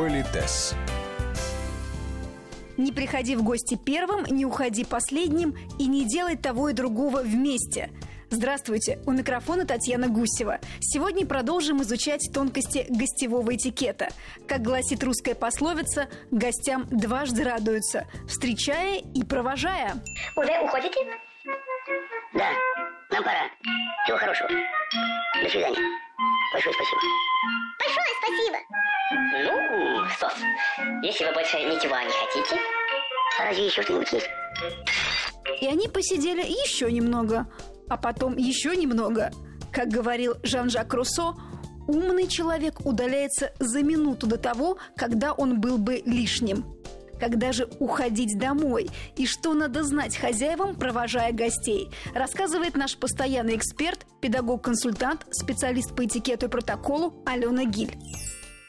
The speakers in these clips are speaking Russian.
Политес. Не приходи в гости первым, не уходи последним и не делай того и другого вместе. Здравствуйте, у микрофона Татьяна Гусева. Сегодня продолжим изучать тонкости гостевого этикета. Как гласит русская пословица, гостям дважды радуются, встречая и провожая. Уже уходите? Да, нам пора. Всего хорошего. До свидания. Большое спасибо. Большое спасибо. Ну, что если вы больше ничего не хотите, а разве еще что-нибудь есть? И они посидели еще немного, а потом еще немного. Как говорил Жан-Жак Руссо, умный человек удаляется за минуту до того, когда он был бы лишним. Когда же уходить домой? И что надо знать хозяевам, провожая гостей? Рассказывает наш постоянный эксперт, педагог-консультант, специалист по этикету и протоколу Алена Гиль.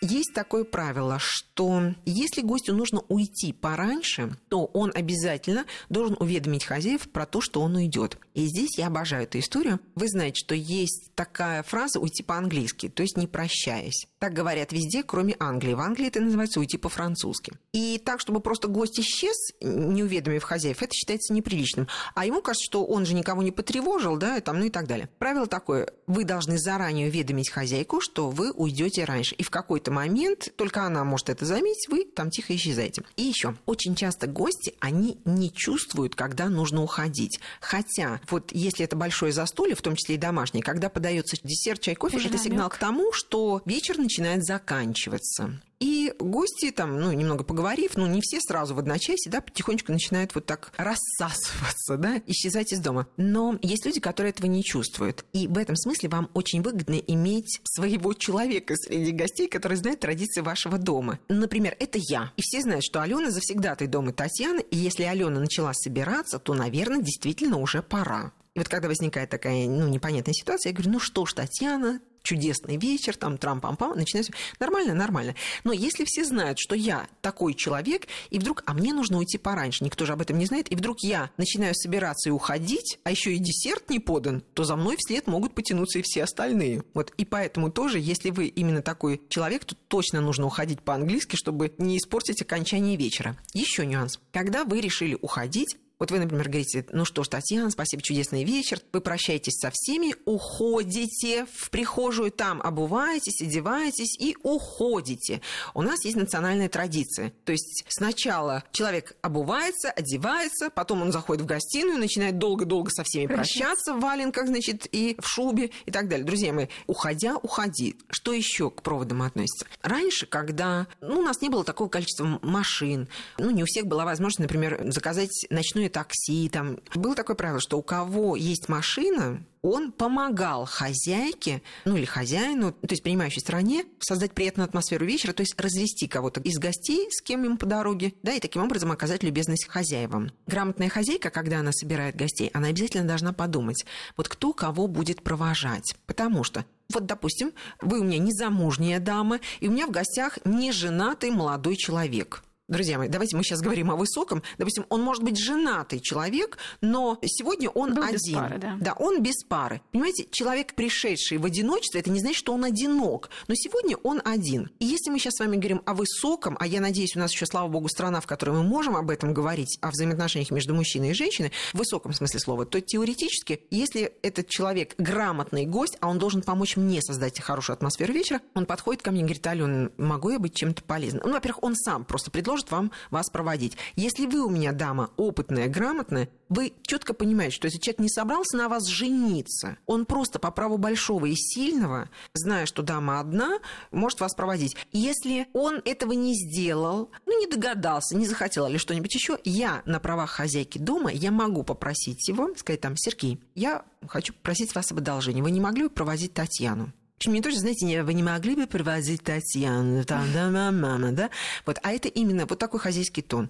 Есть такое правило, что если гостю нужно уйти пораньше, то он обязательно должен уведомить хозяев про то, что он уйдет. И здесь я обожаю эту историю. Вы знаете, что есть такая фраза «уйти по-английски», то есть не прощаясь. Так говорят везде, кроме Англии. В Англии это называется «уйти по-французски». И так, чтобы просто гость исчез, не уведомив хозяев, это считается неприличным. А ему кажется, что он же никого не потревожил, да, и там, ну и так далее. Правило такое. Вы должны заранее уведомить хозяйку, что вы уйдете раньше. И в какой-то момент, только она может это заметить, вы там тихо исчезаете. И еще, очень часто гости, они не чувствуют, когда нужно уходить. Хотя вот если это большое застолье, в том числе и домашнее, когда подается десерт, чай, кофе, это сигнал к тому, что вечер начинает заканчиваться. И гости там, ну, немного поговорив, ну, не все сразу в одночасье, да, потихонечку начинают вот так рассасываться, да, исчезать из дома. Но есть люди, которые этого не чувствуют. И в этом смысле вам очень выгодно иметь своего человека среди гостей, который знает традиции вашего дома. Например, это я. И все знают, что Алена завсегдатай дома Татьяны, и если Алена начала собираться, то, наверное, действительно уже пора. И вот когда возникает такая, ну, непонятная ситуация, я говорю, ну что ж, Татьяна, чудесный вечер, там трам-пам-пам, начинается нормально, нормально. Но если все знают, что я такой человек, и вдруг, а мне нужно уйти пораньше, никто же об этом не знает, и вдруг я начинаю собираться и уходить, а еще и десерт не подан, то за мной вслед могут потянуться и все остальные. Вот, и поэтому тоже, если вы именно такой человек, то точно нужно уходить по-английски, чтобы не испортить окончание вечера. Еще нюанс. Когда вы решили уходить, вот вы, например, говорите, ну что ж, Татьяна, спасибо, чудесный вечер. Вы прощаетесь со всеми, уходите в прихожую, там обуваетесь, одеваетесь и уходите. У нас есть национальная традиция. То есть сначала человек обувается, одевается, потом он заходит в гостиную, начинает долго-долго со всеми прощаться в валенках, значит, и в шубе и так далее. Друзья мои, уходя, уходи. Что еще к проводам относится? Раньше, когда ну, у нас не было такого количества машин, ну, не у всех была возможность, например, заказать ночное такси. Там. Было такое правило, что у кого есть машина, он помогал хозяйке, ну или хозяину, то есть принимающей стране, создать приятную атмосферу вечера, то есть развести кого-то из гостей, с кем ему по дороге, да, и таким образом оказать любезность хозяевам. Грамотная хозяйка, когда она собирает гостей, она обязательно должна подумать, вот кто кого будет провожать. Потому что вот, допустим, вы у меня незамужняя дама, и у меня в гостях неженатый молодой человек – друзья мои, давайте мы сейчас говорим о высоком. Допустим, он может быть женатый человек, но сегодня он Был один. без пары, да. да, он без пары. Понимаете, человек, пришедший в одиночество, это не значит, что он одинок. Но сегодня он один. И если мы сейчас с вами говорим о высоком, а я надеюсь, у нас еще, слава богу, страна, в которой мы можем об этом говорить, о взаимоотношениях между мужчиной и женщиной, в высоком смысле слова, то теоретически, если этот человек грамотный гость, а он должен помочь мне создать хорошую атмосферу вечера, он подходит ко мне и говорит, Алена, могу я быть чем-то полезным? Ну, во-первых, он сам просто предложит может вам вас проводить. Если вы у меня дама опытная, грамотная, вы четко понимаете, что этот человек не собрался на вас жениться. Он просто по праву большого и сильного, зная, что дама одна, может вас проводить. Если он этого не сделал, ну, не догадался, не захотел или что-нибудь еще, я на правах хозяйки дома, я могу попросить его, сказать там, Сергей, я хочу попросить вас об одолжении. Вы не могли бы проводить Татьяну? Мне тоже, знаете, вы не могли бы проводить Татьяну, там, да, мама, да? Вот, а это именно вот такой хозяйский тон.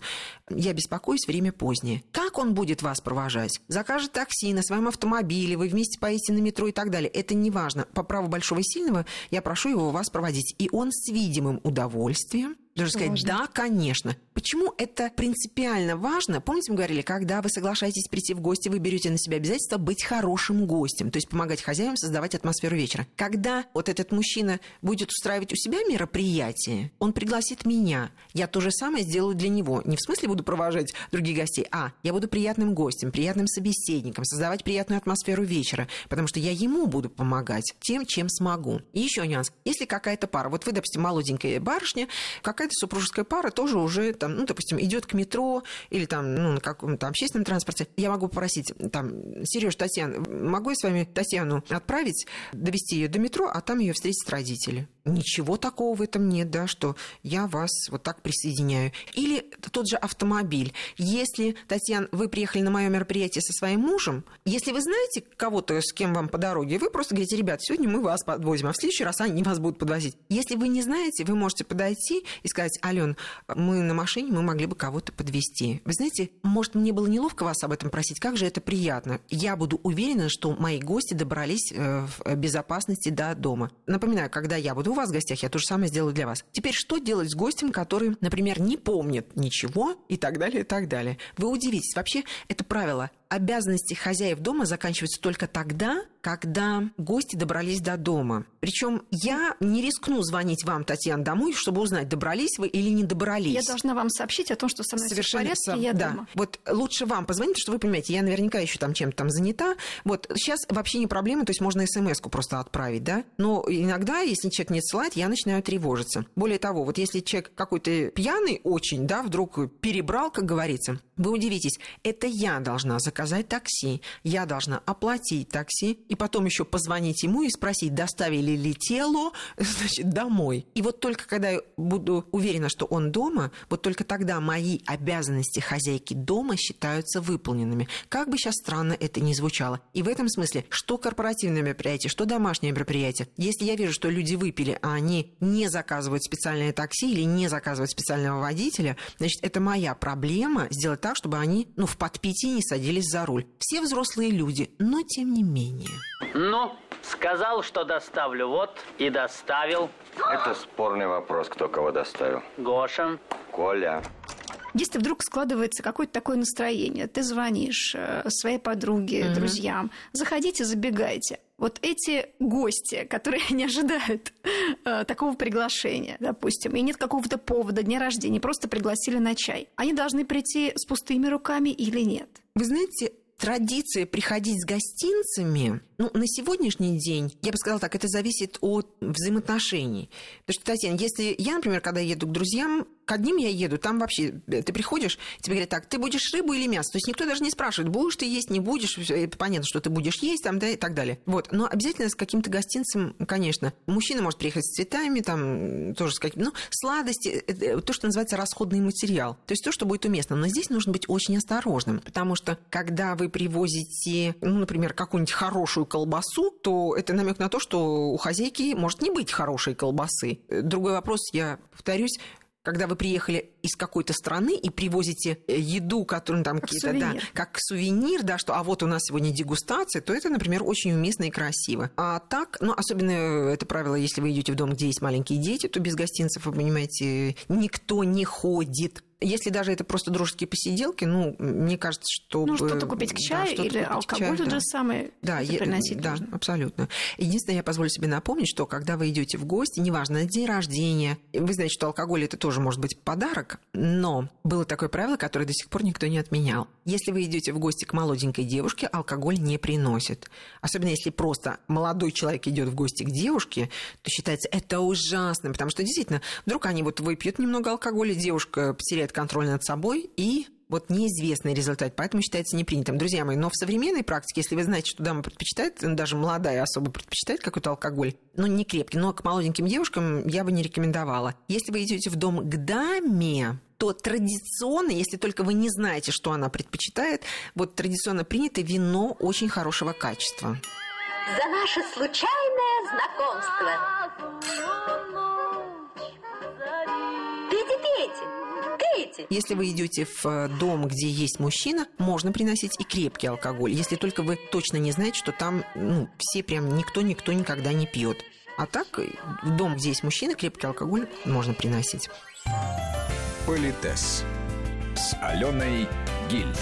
Я беспокоюсь, время позднее. Как он будет вас провожать? Закажет такси на своем автомобиле, вы вместе поедете на метро и так далее. Это не важно. По праву большого и сильного я прошу его вас проводить. И он с видимым удовольствием Должен сказать, Важно. да, конечно. Почему это принципиально важно? Помните, мы говорили, когда вы соглашаетесь прийти в гости, вы берете на себя обязательство быть хорошим гостем, то есть помогать хозяевам создавать атмосферу вечера. Когда вот этот мужчина будет устраивать у себя мероприятие, он пригласит меня, я то же самое сделаю для него. Не в смысле буду провожать других гостей, а я буду приятным гостем, приятным собеседником, создавать приятную атмосферу вечера, потому что я ему буду помогать тем, чем смогу. И еще нюанс. Если какая-то пара, вот вы, допустим, молоденькая барышня, какая-то супружеская пара тоже уже там, ну, допустим, идет к метро или там, ну, на каком-то общественном транспорте, я могу попросить там, Сереж, Татьяна, могу я с вами Татьяну отправить, довести ее до метро, а там ее встретят родители? Ничего такого в этом нет, да, что я вас вот так присоединяю. Или тот же автомобиль. Если, Татьяна, вы приехали на мое мероприятие со своим мужем, если вы знаете кого-то, с кем вам по дороге, вы просто говорите, ребят, сегодня мы вас подвозим, а в следующий раз они вас будут подвозить. Если вы не знаете, вы можете подойти и сказать, Ален, мы на машине, мы могли бы кого-то подвести. Вы знаете, может, мне было неловко вас об этом просить, как же это приятно. Я буду уверена, что мои гости добрались э, в безопасности до дома. Напоминаю, когда я буду у вас в гостях, я то же самое сделаю для вас. Теперь что делать с гостем, который, например, не помнит ничего и так далее, и так далее? Вы удивитесь. Вообще, это правило обязанности хозяев дома заканчиваются только тогда, когда гости добрались до дома. Причем я не рискну звонить вам, Татьяна, домой, чтобы узнать, добрались вы или не добрались. Я должна вам сообщить о том, что со мной все в порядке, сам- я да. дома. Вот лучше вам позвонить, что вы понимаете, я наверняка еще там чем-то там занята. Вот сейчас вообще не проблема, то есть можно смс-ку просто отправить, да. Но иногда, если человек не отсылает, я начинаю тревожиться. Более того, вот если человек какой-то пьяный очень, да, вдруг перебрал, как говорится, вы удивитесь, это я должна заказать такси, я должна оплатить такси, и потом еще позвонить ему и спросить, доставили ли тело, значит, домой. И вот только когда я буду уверена, что он дома, вот только тогда мои обязанности хозяйки дома считаются выполненными. Как бы сейчас странно это ни звучало. И в этом смысле, что корпоративное мероприятие, что домашнее мероприятие, если я вижу, что люди выпили, а они не заказывают специальное такси или не заказывают специального водителя, значит, это моя проблема сделать так, чтобы они, ну, в подпитии не садились за руль. Все взрослые люди, но тем не менее. Ну, сказал, что доставлю, вот и доставил. Это спорный вопрос, кто кого доставил. Гоша. Коля. Если вдруг складывается какое-то такое настроение, ты звонишь э, своей подруге, Мгм. друзьям, заходите, забегайте. Вот эти гости, которые не ожидают э, такого приглашения, допустим, и нет какого-то повода, дня рождения, просто пригласили на чай, они должны прийти с пустыми руками или нет? Вы знаете, традиция приходить с гостинцами, ну, на сегодняшний день, я бы сказала так, это зависит от взаимоотношений. Потому что, Татьяна, если я, например, когда еду к друзьям, к одним я еду, там вообще, э, ты приходишь, тебе говорят, так, ты будешь рыбу или мясо? То есть никто даже не спрашивает, будешь ты есть, не будешь, понятно, что ты будешь есть, там, да, и так далее. Вот, но обязательно с каким-то гостинцем, конечно. Мужчина может приехать с цветами, там, тоже с каким ну, сладости, это то, что называется расходный материал. То есть то, что будет уместно. Но здесь нужно быть очень осторожным, потому что, когда вы привозите, ну, например, какую-нибудь хорошую колбасу, то это намек на то, что у хозяйки может не быть хорошей колбасы. Другой вопрос, я повторюсь, когда вы приехали из какой-то страны и привозите э, еду, которую там Как какие-то, да, как сувенир, да, что а вот у нас сегодня дегустация, то это, например, очень уместно и красиво. А так, ну, особенно это правило, если вы идете в дом, где есть маленькие дети, то без гостинцев, вы понимаете, никто не ходит. Если даже это просто дружеские посиделки, ну, мне кажется, что... Ну, что-то купить к чаю или алкоголь тот же самый да, е- приносить да, нужно. абсолютно. Единственное, я позволю себе напомнить, что когда вы идете в гости, неважно, на день рождения, вы знаете, что алкоголь это тоже может быть подарок, но было такое правило, которое до сих пор никто не отменял. Если вы идете в гости к молоденькой девушке, алкоголь не приносит. Особенно если просто молодой человек идет в гости к девушке, то считается это ужасно, потому что действительно, вдруг они вот выпьют немного алкоголя, девушка потеряет контроль над собой и вот неизвестный результат, поэтому считается непринятым. Друзья мои, но в современной практике, если вы знаете, что дама предпочитает, ну, даже молодая особо предпочитает какой-то алкоголь, ну, не крепкий, но к молоденьким девушкам я бы не рекомендовала. Если вы идете в дом к даме, то традиционно, если только вы не знаете, что она предпочитает, вот традиционно принято вино очень хорошего качества. За наше случайное знакомство. Если вы идете в э, дом, где есть мужчина, можно приносить и крепкий алкоголь, если только вы точно не знаете, что там ну, все прям никто-никто никогда не пьет. А так, э, в дом, где есть мужчина, крепкий алкоголь можно приносить. Политес с Аленой Гиль.